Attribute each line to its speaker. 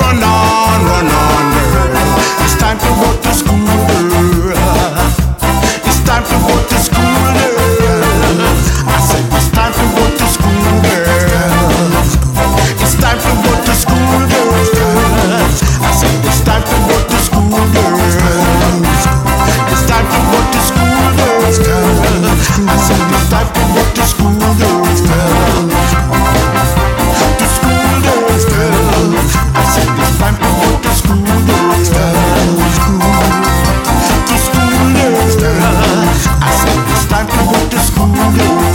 Speaker 1: run on, run on, girl. It's time to go to school. you.